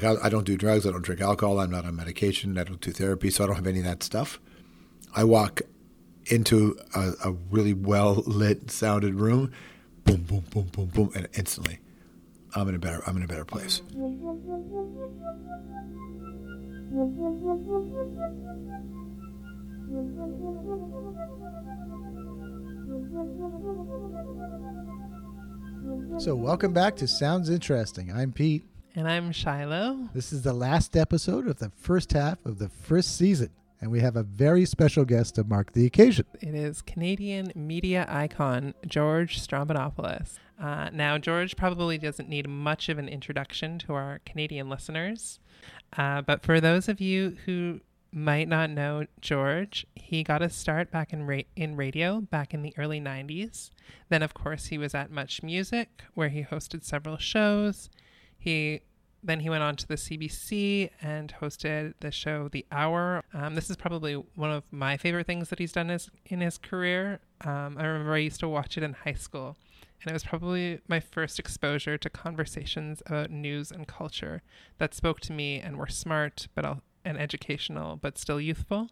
I don't do drugs. I don't drink alcohol. I'm not on medication. I don't do therapy, so I don't have any of that stuff. I walk into a, a really well lit, sounded room, boom, boom, boom, boom, boom, and instantly, I'm in a better, I'm in a better place. So, welcome back to Sounds Interesting. I'm Pete. And I'm Shiloh. This is the last episode of the first half of the first season, and we have a very special guest to mark the occasion. It is Canadian media icon George Stroumboulopoulos. Uh, now, George probably doesn't need much of an introduction to our Canadian listeners, uh, but for those of you who might not know George, he got a start back in ra- in radio back in the early 90s. Then, of course, he was at Much Music, where he hosted several shows. He then he went on to the CBC and hosted the show The Hour. Um, this is probably one of my favorite things that he's done is, in his career. Um, I remember I used to watch it in high school, and it was probably my first exposure to conversations about news and culture that spoke to me and were smart but al- and educational, but still youthful.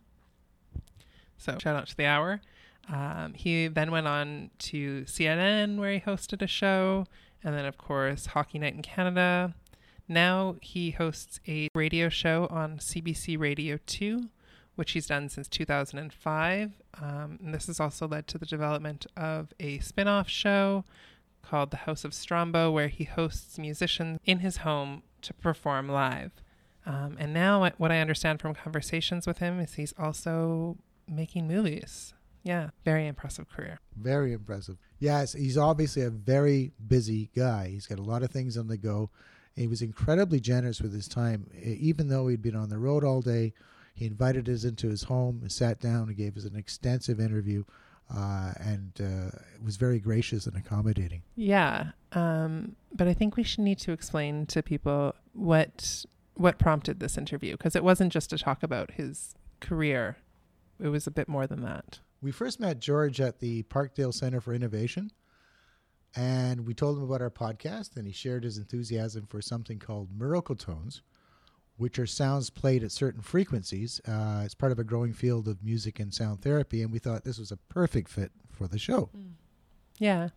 So shout out to The Hour. Um, he then went on to CNN, where he hosted a show, and then, of course, Hockey Night in Canada. Now he hosts a radio show on CBC Radio 2, which he's done since 2005. Um, and this has also led to the development of a spin off show called The House of Strombo, where he hosts musicians in his home to perform live. Um, and now, what- what I understand from conversations with him is he's also making movies. Yeah, very impressive career. Very impressive. Yes, he's obviously a very busy guy. He's got a lot of things on the go. And he was incredibly generous with his time. Even though he'd been on the road all day, he invited us into his home, and sat down, and gave us an extensive interview, uh, and uh, was very gracious and accommodating. Yeah, um, but I think we should need to explain to people what what prompted this interview because it wasn't just to talk about his career; it was a bit more than that. We first met George at the Parkdale Center for Innovation, and we told him about our podcast, and he shared his enthusiasm for something called Miracle Tones, which are sounds played at certain frequencies. Uh, it's part of a growing field of music and sound therapy, and we thought this was a perfect fit for the show. Yeah,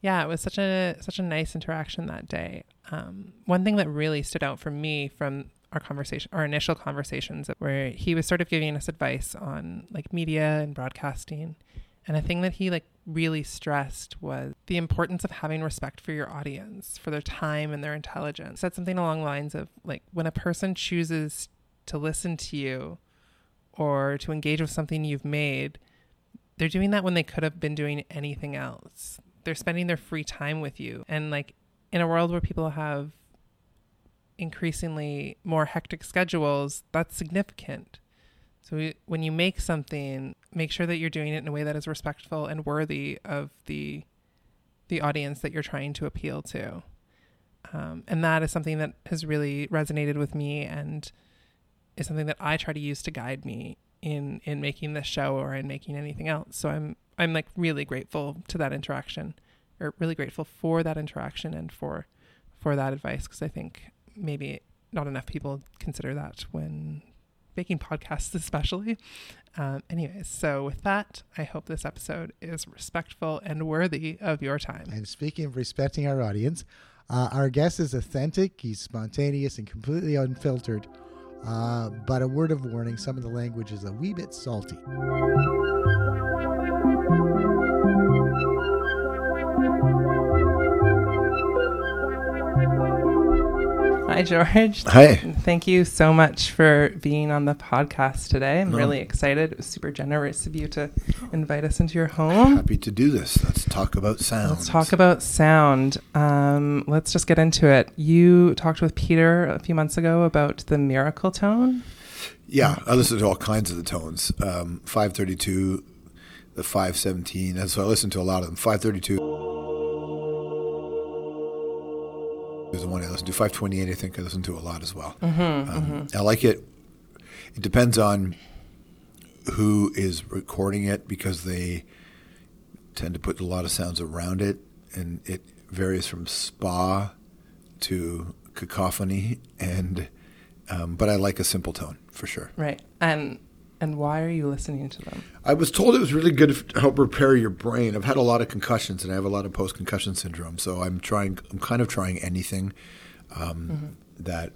yeah, it was such a such a nice interaction that day. Um, one thing that really stood out for me from our conversation, our initial conversations, where he was sort of giving us advice on like media and broadcasting, and a thing that he like really stressed was the importance of having respect for your audience, for their time and their intelligence. Said something along the lines of like when a person chooses to listen to you or to engage with something you've made, they're doing that when they could have been doing anything else. They're spending their free time with you. And like in a world where people have increasingly more hectic schedules, that's significant. So we, when you make something, make sure that you're doing it in a way that is respectful and worthy of the the audience that you're trying to appeal to. Um, and that is something that has really resonated with me and is something that I try to use to guide me in in making this show or in making anything else. So I'm I'm like really grateful to that interaction, or really grateful for that interaction and for for that advice because I think maybe not enough people consider that when making podcasts, especially. Um, anyways, so with that, I hope this episode is respectful and worthy of your time. And speaking of respecting our audience, uh, our guest is authentic, he's spontaneous, and completely unfiltered. Uh, but a word of warning some of the language is a wee bit salty. Hi, George. Hi. Thank you so much for being on the podcast today. I'm No. really excited. It was super generous of you to invite us into your home. Happy to do this. Let's talk about sound. Let's talk about sound. Um, let's just get into it. You talked with Peter a few months ago about the miracle tone. Yeah, I listen to all kinds of the tones. Um, 532, the 517. And so I listen to a lot of them. 532 one I listen to. 528, I think I listen to a lot as well. um, I like it. It depends on who is recording it because they tend to put a lot of sounds around it, and it varies from spa to cacophony, and um, but I like a simple tone for sure. Right. And and why are you listening to them? I was told it was really good to help repair your brain. I've had a lot of concussions, and I have a lot of post concussion syndrome. So I'm trying. I'm kind of trying anything um, Mm-hmm. that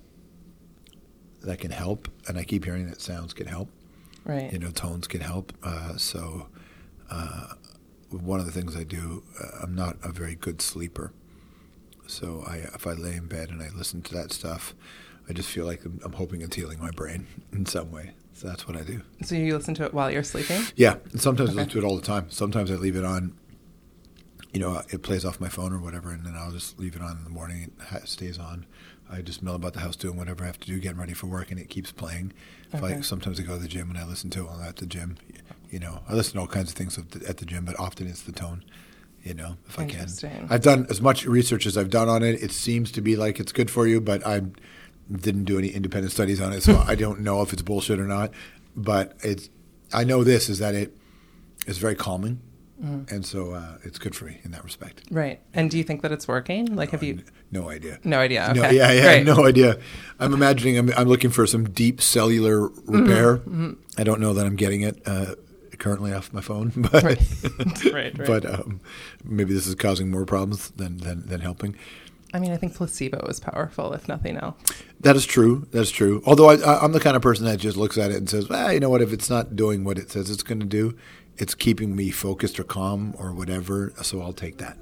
that can help, and I keep hearing that sounds can help. Right. You know, tones can help. Uh, so uh, one of the things I do, uh, I'm not a very good sleeper. So I, if I lay in bed and I listen to that stuff, I just feel like I'm, I'm hoping it's healing my brain in some way. So that's what I do. So you listen to it while you're sleeping? Yeah, and sometimes I Okay. listen to it all the time. Sometimes I leave it on. You know, it plays off my phone or whatever, and then I'll just leave it on in the morning. It ha- stays on. I just mill about the house doing whatever I have to do, getting ready for work, and it keeps playing. If I sometimes I go to the gym and I listen to it while I'm at the gym. You know, I listen to all kinds of things at the, gym, but often it's the tone. You know, if I can. I've done as much research as I've done on it. It seems to be like it's good for you, but I didn't do any independent studies on it, so I don't know if it's bullshit or not. But it's I know this is that it is very calming, Mm-hmm. and so uh, it's good for me in that respect. Right. And do you think that it's working? Like, have you? No idea. No idea. Okay. No, yeah, yeah, Great. no idea. I'm imagining I'm, I'm looking for some deep cellular repair. Mm-hmm. I don't know that I'm getting it uh, currently off my phone, but Right. Right, right. but um, maybe this is causing more problems than, than than helping. I mean, I think placebo is powerful, if nothing else. That is true. That's true. Although I, I'm the kind of person that just looks at it and says, "Well, you know what? If it's not doing what it says it's going to do, it's keeping me focused or calm or whatever. So I'll take that."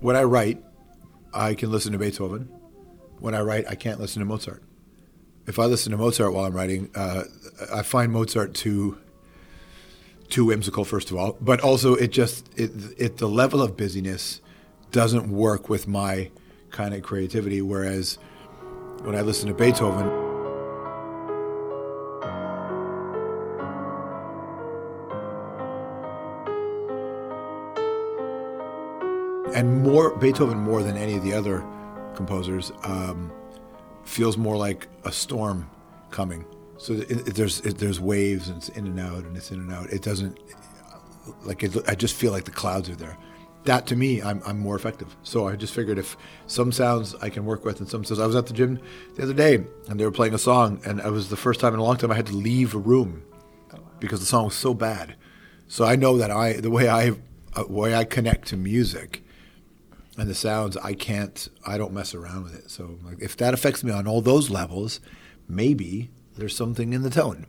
When I write, I can listen to Beethoven. When I write, I can't listen to Mozart. If I listen to Mozart while I'm writing, uh, I find Mozart too too whimsical first of all but also it just it, it the level of busyness doesn't work with my kind of creativity whereas when i listen to beethoven and more beethoven more than any of the other composers um, feels more like a storm coming. So it, it, there's it, there's waves and it's in and out and it's in and out. It doesn't like it, I just feel like the clouds are there. That to me, I'm I'm more effective. So I just figured if some sounds I can work with and some sounds. I was at the gym the other day and they were playing a song and it was the first time in a long time I had to leave a room because the song was so bad. So I know that I the way I uh, way I connect to music and the sounds I can't I don't mess around with it. So like, if that affects me on all those levels, maybe there's something in the tone.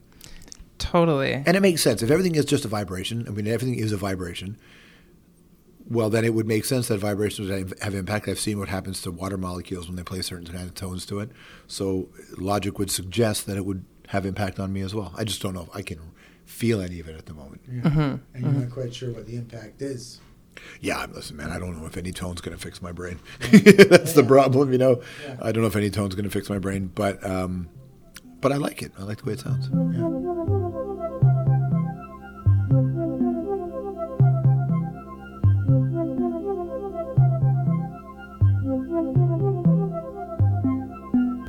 Totally. And it makes sense. If everything is just a vibration, I mean everything is a vibration, well then it would make sense that vibrations would have- have impact. I've seen what happens to water molecules when they play certain kind of tones to it. So logic would suggest that it would have impact on me as well. I just don't know if I can feel any of it at the moment. And you're not quite sure what the impact is. Yeah, listen, man. I don't know if any tone's going to fix my brain. That's the problem, you know. Yeah. I don't know if any tone's going to fix my brain, but um, but I like it. I like the way it sounds.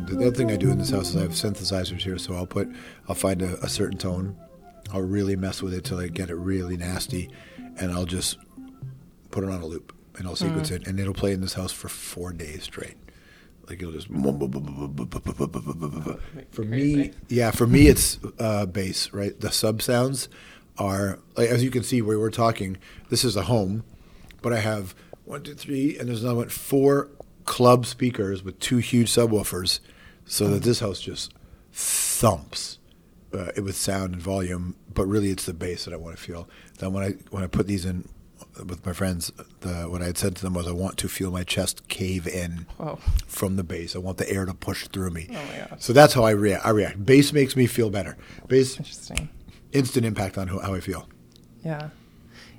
The other thing I do in this house is I have synthesizers here, so I'll put, I'll find a, a certain tone, I'll really mess with it till I get it really nasty, and I'll just put it on a loop and I'll sequence mm. it, and it'll play in this house for four days straight. Like it'll just. For me, yeah, for me it's uh, bass, right? The sub sounds are like as you can see where we're talking. This is a home, but I have one, two, three, and there's another one, four club speakers with two huge subwoofers, so that this house just thumps uh, with sound and volume. But really, it's the bass that I want to feel. Then when I when I put these in with my friends, the, what I had said to them was, I want to feel my chest cave in Whoa. from the bass. I want the air to push through me. Oh my gosh. So that's how I react. I react. Bass makes me feel better. Bass, Interesting. instant impact on how, how I feel. Yeah.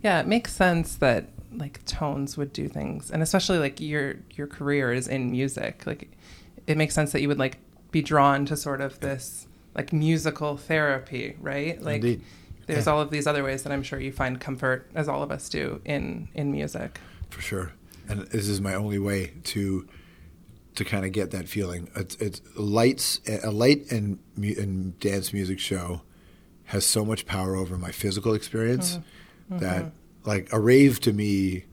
Yeah, it makes sense that like tones would do things. And especially like your your career is in music. Like it makes sense that you would like be drawn to sort of this like musical therapy, right? Like Indeed. There's Yeah. all of these other ways that I'm sure you find comfort as all of us do in in music. for sure. And this is my only way to to kind of get that feeling. It's, it's lights, a light and, and dance music show has so much power over my physical experience mm-hmm. Mm-hmm. that Like a rave to me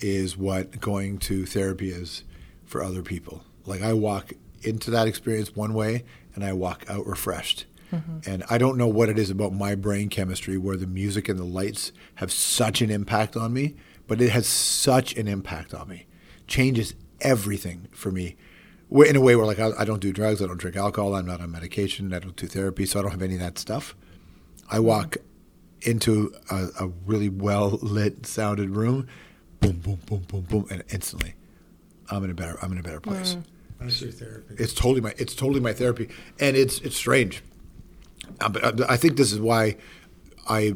is what going to therapy is for other people. Like I walk into that experience one way and I walk out refreshed. Mm-hmm. And I don't know what it is about my brain chemistry where the music and the lights have such an impact on me, but it has such an impact on me. Changes everything for me in a way where like I, I don't do drugs, I don't drink alcohol, I'm not on medication, I don't do therapy, so I don't have any of that stuff. I mm-hmm. walk into a, a really well lit, sounded room, boom, boom, boom, boom, boom, and instantly, I'm in a better, I'm in a better place. Mm-hmm. That's your therapy. It's totally my, it's totally my therapy, and it's it's strange. Uh, but uh, I think this is why I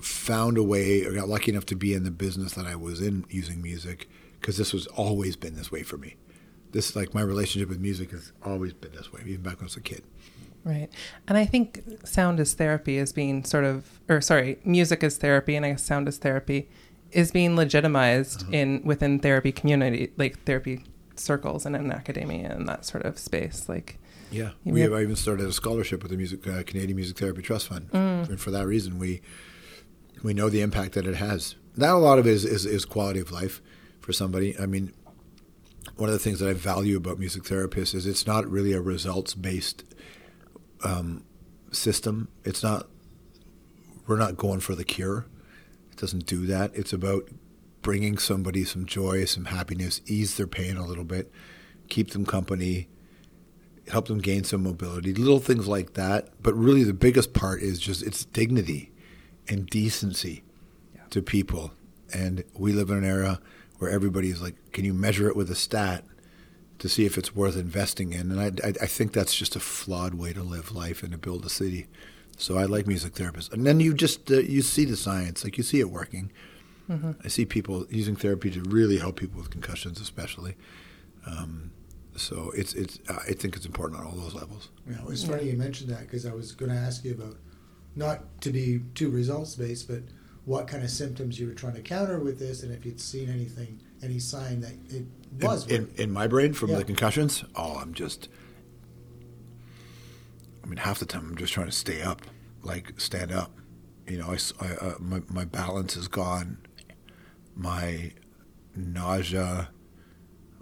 found a way, or got lucky enough to be in the business that I was in using music, because this was always been this way for me. This like my relationship with music has always been this way, even back when I was a kid. Right. And I think sound as therapy is being sort of, or sorry, music as therapy and I guess sound as therapy is being legitimized Uh-huh. in within therapy community, like therapy circles and in academia and that sort of space. Like, Yeah, we have- even started a scholarship with the music uh, Canadian Music Therapy Trust Fund, and for that reason, we we know the impact that it has. That a lot of it is, is is quality of life for somebody. I mean, one of the things that I value about music therapists is it's not really a results based um, system. It's not. We're not going for the cure. It doesn't do that. It's about bringing somebody some joy, some happiness, ease their pain a little bit, keep them company, help them gain some mobility, little things like that. But really, the biggest part is just its dignity and decency to people. And we live in an era where everybody is like, can you measure it with a stat to see if it's worth investing in? And I, I, I think that's just a flawed way to live life and to build a city. So I like music therapists. And then you just uh, you see the science, like you see it working. I see people using therapy to really help people with concussions, especially. Um, so it's it's uh, I think it's important on all those levels. Yeah, it was funny you mentioned that because I was going to ask you about not to be too results based, but what kind of symptoms you were trying to counter with this, and if you'd seen anything, any sign that it was in, in, in my brain from Yeah. the concussions. Oh, I'm just. I mean, half the time I'm just trying to stay up, like stand up. You know, I, s- I- uh, my my balance is gone. My nausea,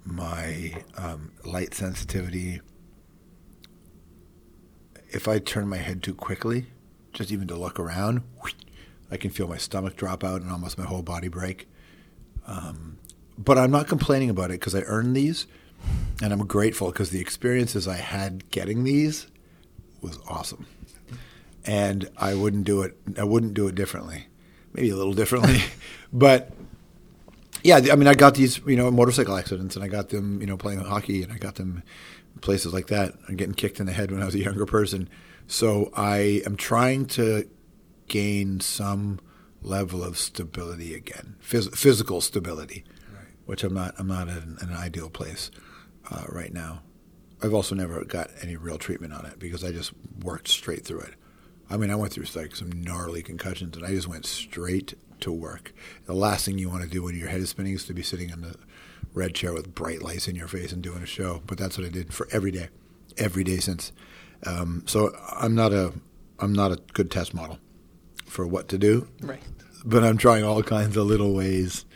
my um, light sensitivity. If I turn my head too quickly, just even to look around, I can feel my stomach drop out and almost my whole body break but I'm not complaining about it because I earned these, and I'm grateful because the experiences I had getting these was awesome, and I wouldn't do it. I wouldn't do it differently, maybe a little differently, but yeah, I mean, I got these, you know, motorcycle accidents, and I got them, you know, playing hockey, and I got them places like that, and getting kicked in the head when I was a younger person. So I am trying to gain some level of stability again, phys- physical stability, which I'm not. I'm not in, in an ideal place uh, right now. I've also never got any real treatment on it because I just worked straight through it. I mean, I went through like some gnarly concussions, and I just went straight to work. The last thing you want to do when your head is spinning is to be sitting in the red chair with bright lights in your face and doing a show. But that's what I did for every day, every day since. Um, so I'm not a I'm not a good test model for what to do, right. but I'm trying all kinds of little ways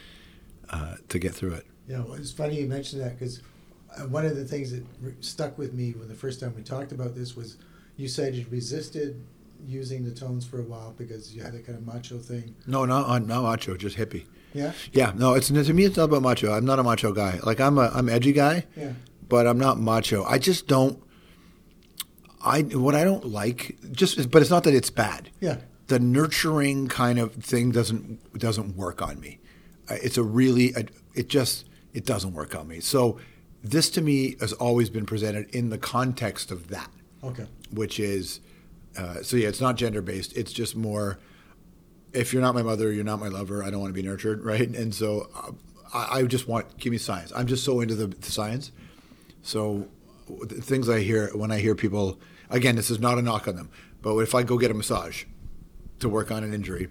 uh, to get through it. Yeah, well, it's funny you mentioned that because one of the things that re- stuck with me when the first time we talked about this was you said you resisted using the tones for a while because you had a kind of macho thing. No, not not macho, just hippie. Yeah, Yeah, no, it's to me. It's not about macho. I'm not a macho guy. Like I'm a I'm edgy guy, yeah, but I'm not macho. I just don't. I what I don't like just, but it's not that it's bad. yeah. The nurturing kind of thing doesn't doesn't work on me. Uh, It's a really it just it doesn't work on me. So this to me has always been presented in the context of that Okay. which is uh, so yeah, it's not gender based. It's just more if you're not my mother, you're not my lover. I don't want to be nurtured, right? And so uh, I, I just want give me science. I'm just so into the, the science. So the things I hear when I hear people again, this is not a knock on them, but if I go get a massage to work on an injury,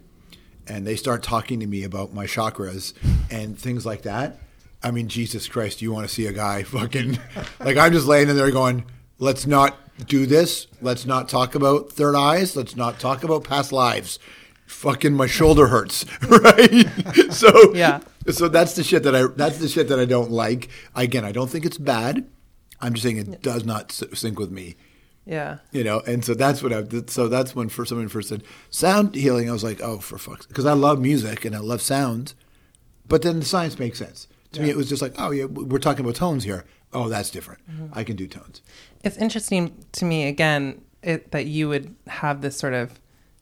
and they start talking to me about my chakras and things like that. I mean, Jesus Christ, you want to see a guy fucking like I'm just laying in there going, let's not do this. Let's not talk about third eyes. Let's not talk about past lives. fucking my shoulder hurts, right? so Yeah. So that's the shit that I that's the shit that I don't like. Again, I don't think it's bad. I'm just saying it does not sync with me. Yeah. You know, and so that's what I. So that's when first someone first said sound healing. I was like, oh, for fuck's, because I love music and I love sound, but then the science makes sense to me. It was just like, oh yeah, we're talking about tones here. Oh, that's different. I can do tones. It's interesting to me again it, that you would have this sort of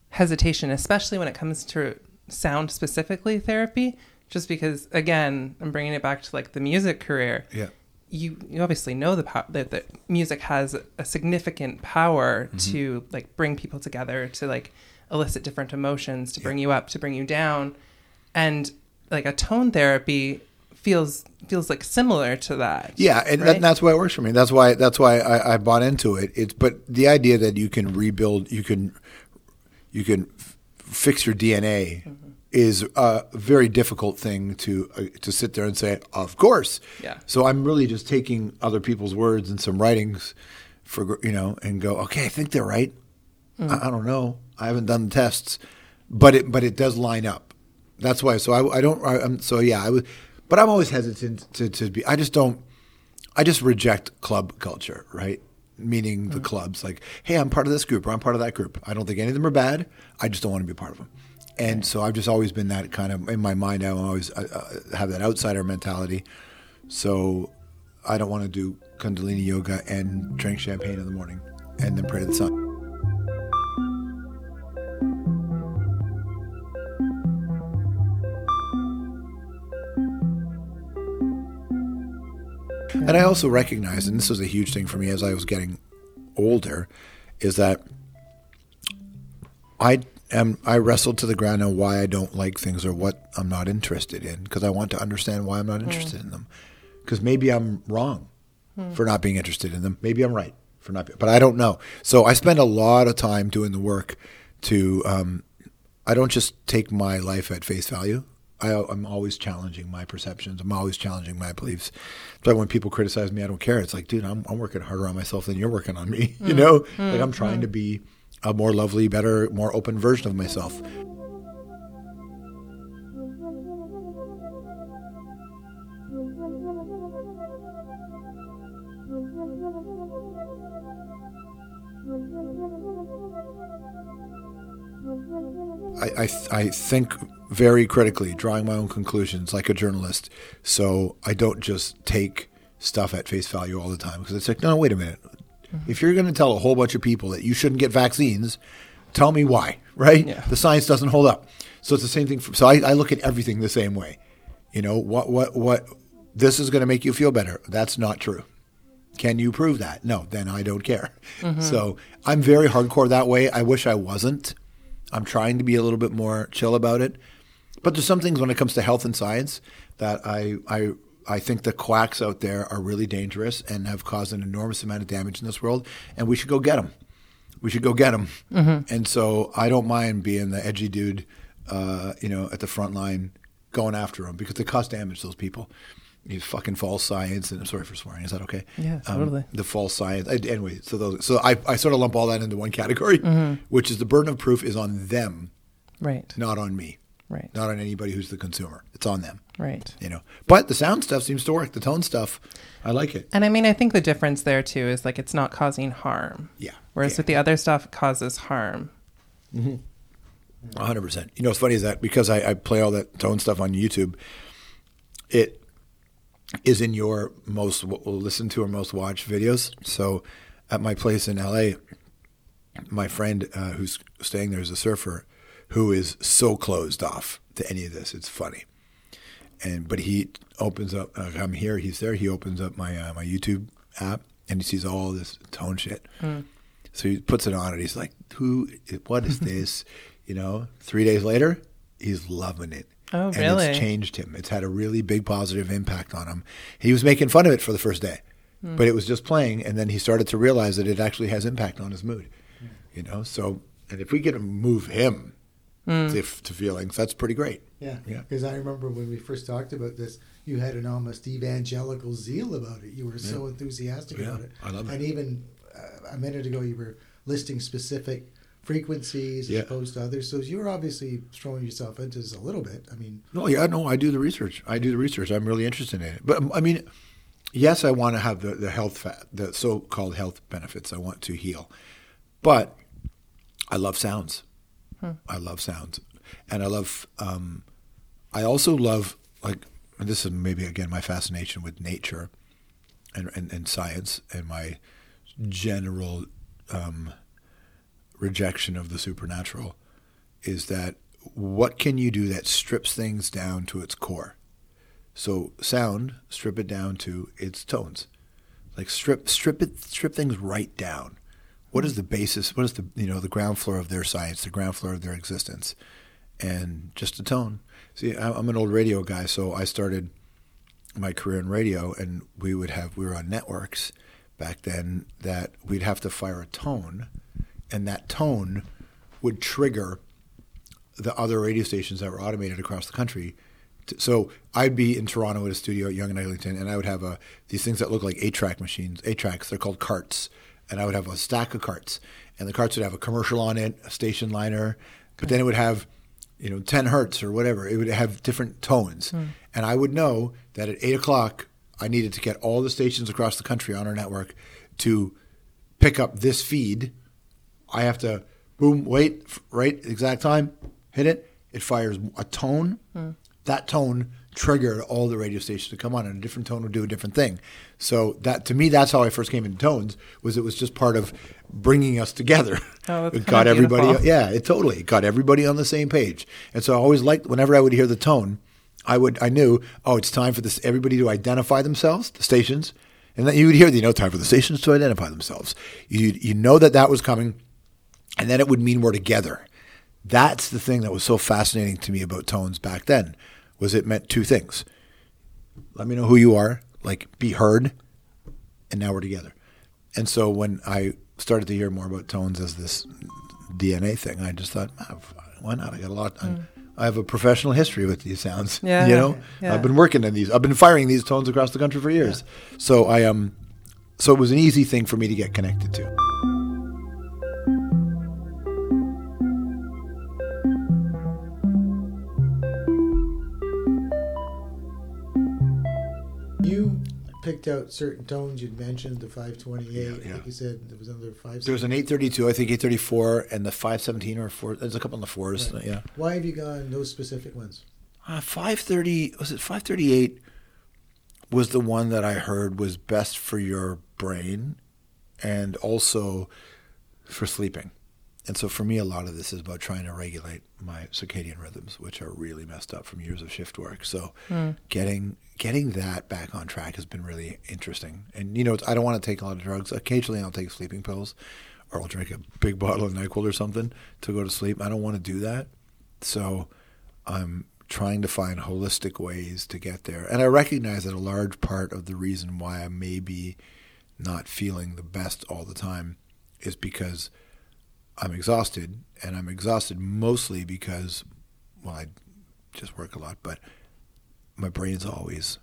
hesitation, especially when it comes to sound specifically therapy. Just because, again, I'm bringing it back to like the music career. Yeah. You you obviously know the pow- that that music has a significant power mm-hmm. to like bring people together, to like elicit different emotions, to bring you up, to bring you down, and like a tone therapy feels feels like similar to that. Yeah, and right? that, that's why it works for me. That's why that's why I, I bought into it. It's but the idea that you can rebuild, you can you can f- fix your DNA Mm-hmm. is a very difficult thing to uh, to sit there and say. Of course, Yeah. So I'm really just taking other people's words and some writings for you know and go. Okay, I think they're right. Mm. I, I don't know. I haven't done the tests, but it but it does line up. That's why. So I, I don't. I, I'm so yeah. I was, but I'm always hesitant to, to be. I just don't. I just reject club culture, right? Meaning the clubs, like, hey, I'm part of this group or I'm part of that group. I don't think any of them are bad. I just don't want to be part of them. And so I've just always been that kind of in my mind. I always uh, uh, have that outsider mentality. So I don't want to do Kundalini yoga and drink champagne in the morning and then pray to the sun. And I also recognize, and this was a huge thing for me as I was getting older, is that I am I wrestled to the ground on why I don't like things or what I'm not interested in because I want to understand why I'm not interested in them. Because maybe I'm wrong for not being interested in them. Maybe I'm right for not, but I don't know. So I spend a lot of time doing the work to. Um, I don't just take my life at face value. I, I'm always challenging my perceptions. I'm always challenging my beliefs. But when people criticize me, I don't care. It's like, dude, I'm, I'm working harder on myself than you're working on me. You mm. know, mm. like I'm trying to be a more lovely, better, more open version of myself. I, I, I think very critically, drawing my own conclusions like a journalist. So I don't just take stuff at face value all the time because it's like, no, wait a minute. Mm-hmm. If you're going to tell a whole bunch of people that you shouldn't get vaccines, tell me why, right? Yeah. The science doesn't hold up. So it's the same thing. For, so I, I look at everything the same way. You know, what, what, what, this is going to make you feel better. That's not true. Can you prove that? No, then I don't care. Mm-hmm. So I'm very hardcore that way. I wish I wasn't. I'm trying to be a little bit more chill about it. But there's some things when it comes to health and science that I I I think the quacks out there are really dangerous and have caused an enormous amount of damage in this world, and we should go get them. We should go get them. Mm-hmm. And so I don't mind being the edgy dude, uh, you know, at the front line going after them because they cause damage. to Those people. You fucking false science, and I'm sorry for swearing. Is that okay? Yeah, um, totally. the false science. I- Anyway, so those, so I, I sort of lump all that into one category, mm-hmm. which is the burden of proof is on them, Right. not on me, Right. not on anybody who's the consumer. It's on them, Right. you know. But the sound stuff seems to work. The tone stuff, I like it. And I mean, I think the difference there too is like it's not causing harm. Yeah. Whereas Yeah. with the other stuff, it causes harm. 100. percent You know, what's funny is that because I, I play all that tone stuff on YouTube, it is in your most w- listened to or most watched videos. So, at my place in LA, my friend uh, who's staying there is a surfer who is so closed off to any of this. It's funny, and but he opens up. Uh, I'm here. He's there. He opens up my uh, my YouTube app and he sees all this tone shit. So he puts it on and he's like, "Who? What is this?" you know. Three days later, he's loving it. Oh, and really? It's changed him. It's had a really big positive impact on him. He was making fun of it for the first day, Hmm. but it was just playing, and then he started to realize that it actually has impact on his mood. You know. So, and if we can move him Hmm. to, to feelings, that's pretty great. Yeah, Yeah. Because I remember when we first talked about this, you had an almost evangelical zeal about it. You were so enthusiastic Yeah, about it. I love it. And even uh, a minute ago, you were listing specific frequencies Yeah. as opposed to others. So you're obviously throwing yourself into this a little bit. I mean, No, yeah, no, I do the research. I do the research. I'm really interested in it. But I mean, yes, I want to have the, the health, fat, the so-called health benefits. I want to heal, but I love sounds. I love sounds, and I love. Um, I also love like this is maybe again my fascination with nature, and and, and science, and my general um, rejection of the supernatural is that what can you do that strips things down to its core? So sound, strip it down to its tones. Like strip strip it strip things right down. What is the basis? What is the you know the ground floor of their science, the ground floor of their existence, and just a tone. See, I'm an old radio guy, so I started my career in radio, and we would have we were on networks back then that we'd have to fire a tone, and that tone would trigger the other radio stations that were automated across the country. So I'd be in Toronto at a studio at Yonge and Eglinton, and I would have a these things that look like eight track machines, eight tracks. They're called carts, and I would have a stack of carts, and the carts would have a commercial on it, a station liner, but then it would have, you know, ten hertz or whatever. It would have different tones, hmm. and I would know that at eight o'clock I needed to get all the stations across the country on our network to pick up this feed I have to boom, wait, right, exact time, hit it. It fires a tone. Hmm. That tone triggered all the radio stations to come on, and a different tone would do a different thing. So that to me, that's how I first came into tones. Was it was just part of bringing us together. Oh, that's it got everybody. beautiful. Yeah, it totally it got everybody on the same page. And so I always liked whenever I would hear the tone, I would I knew oh it's time for this everybody to identify themselves, the stations, and then you would hear the you know time for the stations to identify themselves. You you know that that was coming and then it would mean we're together. That's the thing that was so fascinating to me about tones back then was it meant two things. Let me know who you are, like be heard, and now we're together. And so when I started to hear more about tones as this DNA thing, I just thought, "Ah, why not? I got a lot. I, I have a professional history with these sounds. Yeah, you know, yeah. I've been working in these. I've been firing these tones across the country for years. So I um, so it was an easy thing for me to get connected to. Picked out certain tones. You'd mentioned the 528. Yeah, yeah. Like you said, there was another 5. There was an 832, I think 834, and the 517 or four. There's a couple on the fours. Right. Yeah. Why have you gone those specific ones? Uh, 530, was it 538 was the one that I heard was best for your brain and also for sleeping. And so for me, a lot of this is about trying to regulate my circadian rhythms, which are really messed up from years of shift work. So hmm. getting getting that back on track has been really interesting. And you know, it's, I don't want to take a lot of drugs. Occasionally, I'll take sleeping pills, or I'll drink a big bottle of Nyquil or something to go to sleep. I don't want to do that. So I'm trying to find holistic ways to get there. And I recognize that a large part of the reason why I may be not feeling the best all the time is because I'm exhausted. And I'm exhausted mostly because, well, I just work a lot, but my brain's always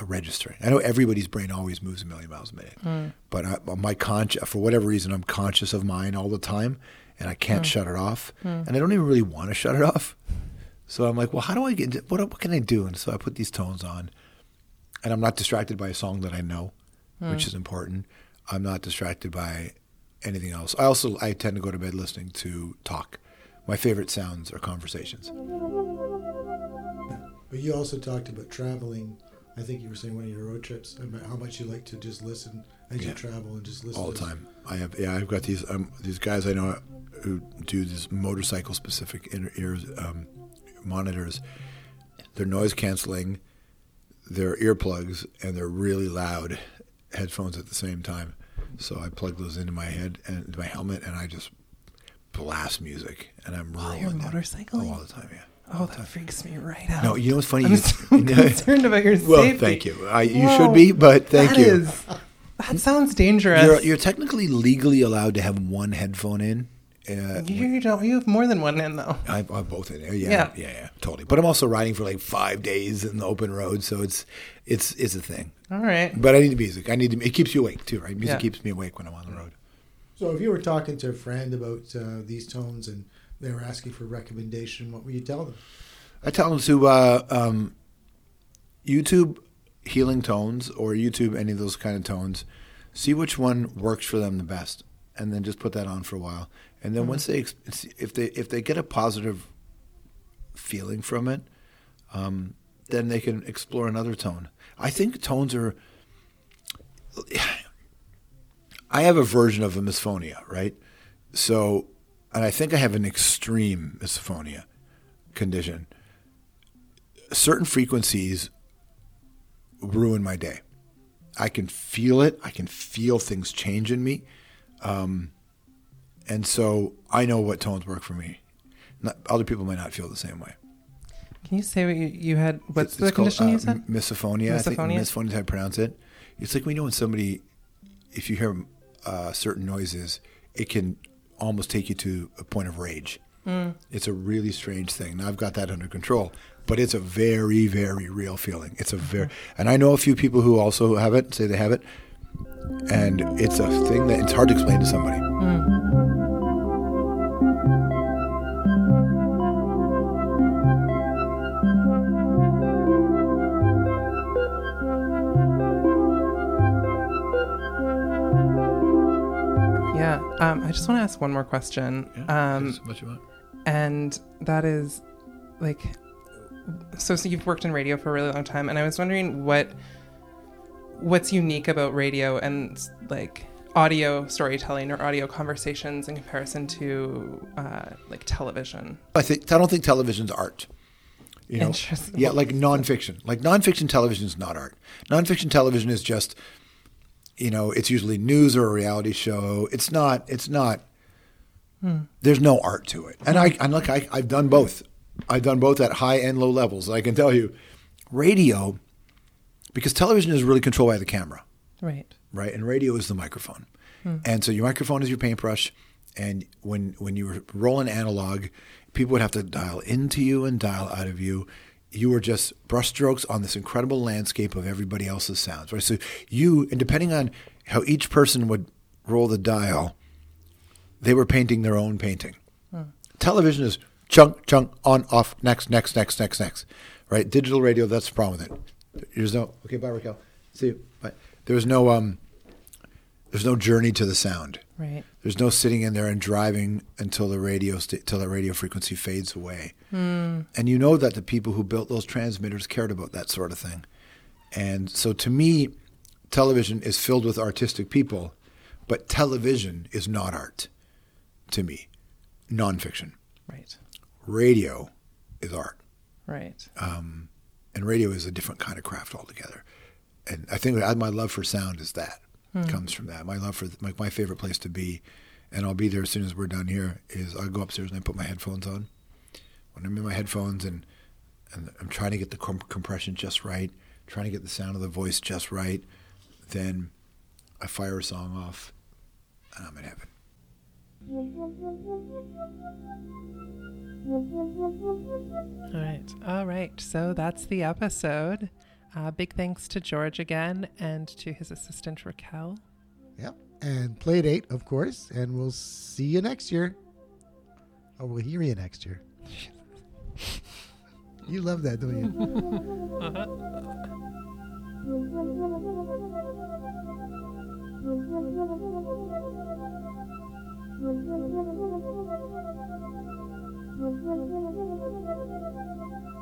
registering. I know everybody's brain always moves a million miles a minute, hmm. but I, my conscious, for whatever reason, I'm conscious of mine all the time, and I can't hmm. shut it off, hmm. and I don't even really want to shut it off. So I'm like, well, how do I get? What what can I do? And so I put these tones on, and I'm not distracted by a song that I know, which is important. I'm not distracted by anything else. I also I tend to go to bed listening to talk. My favorite sounds are conversations. But you also talked about traveling. I think you were saying one of your road trips about how much you like to just listen as you travel and just listen all the time. I have yeah, I've got these um, these guys I know who do these motorcycle specific inner ears um, monitors. They're noise canceling, they're earplugs, and they're really loud headphones at the same time. So I plug those into my head and into my helmet, and I just blast music, and I'm While rolling you're motorcycling? Oh, all the time, yeah. Oh, that freaks me right out. No, you know what's funny? I'm You- so concerned about your well, safety. thank you. I, you Whoa. should be, but thank That you. is- that sounds dangerous. You're, you're technically legally allowed to have one headphone in. Uh, you don't. You have more than one in though. I, I both in there. Yeah, Yeah. yeah, yeah, totally. But I'm also riding for like five days in the open road, so it's it's it's a thing. All right. But I need the music. I need to, it keeps you awake too, right? Music Yeah. keeps me awake when I'm on the road. So if you were talking to a friend about uh, these tones and they were asking for recommendation, what would you tell them? I tell them to uh, um, YouTube healing tones or YouTube any of those kind of tones. See which one works for them the best, and then just put that on for a while. And then once they if they if they get a positive feeling from it, um, then they can explore another tone. I think tones are. I have a version of a misphonia, right? So, and I think I have an extreme misphonia condition. Certain frequencies ruin my day. I can feel it. I can feel things change in me. Um, and so I know what tones work for me. Not, other people might not feel the same way. Can you say what you, you had? What's It's- the it's called, condition uh, you said? m- Misophonia. I think Misophonia? misophonia is how I pronounce it. It's like we know when somebody, if you hear uh, certain noises, it can almost take you to a point of rage. Mm. It's a really strange thing. Now I've got that under control, but it's a very, very real feeling. It's a very, Mm-hmm. and I know a few people who also have it, say they have it, and it's a thing that it's hard to explain to somebody. Mm. Um, I just want to ask one more question. Um, what you want. and that is like so, so you've worked in radio for a really long time and i was wondering what what's unique about radio and like audio storytelling or audio conversations in comparison to uh, like television I think I don't think television's art. You know, Interesting. yeah, like nonfiction. Like nonfiction television is not art. Nonfiction television is just, you know, it's usually news or a reality show. It's not. It's not. There's no art to it. And I, and look, I, I've done both. I've done both at high and low levels. I can tell you, radio, because television is really controlled by the camera right right? And radio is the microphone. Hmm. And so your microphone is your paintbrush. And when when you were rolling analog, people would have to dial into you and dial out of you. You were just brushstrokes on this incredible landscape of everybody else's sounds, right? So you, and depending on how each person would roll the dial, they were painting their own painting. Television is chunk, chunk, on, off, next, next, next, next, next, right? Digital radio, that's the problem with it. There's no, okay, bye, Raquel. See you. Bye. There's no, um, there's no journey to the sound. right There's no sitting in there and driving until the radio st- till the radio frequency fades away. And you know that the people who built those transmitters cared about that sort of thing. And so to me, television is filled with artistic people, but television is not art to me. Nonfiction. right Radio is art. right Um, and radio is a different kind of craft altogether. And I think my love for sound is that Hmm. comes from that. My love for my, my favorite place to be, and I'll be there as soon as we're done here. Is I go upstairs and I put my headphones on. When I'm in my headphones and and I'm trying to get the com- compression just right, trying to get the sound of the voice just right, then I fire a song off, and I'm in heaven. all right all right so that's the episode uh, big thanks to george again and to his assistant raquel Yep. And play date, of course. And we'll see you next year. Or we'll hear you next year. you love that, don't you? Thank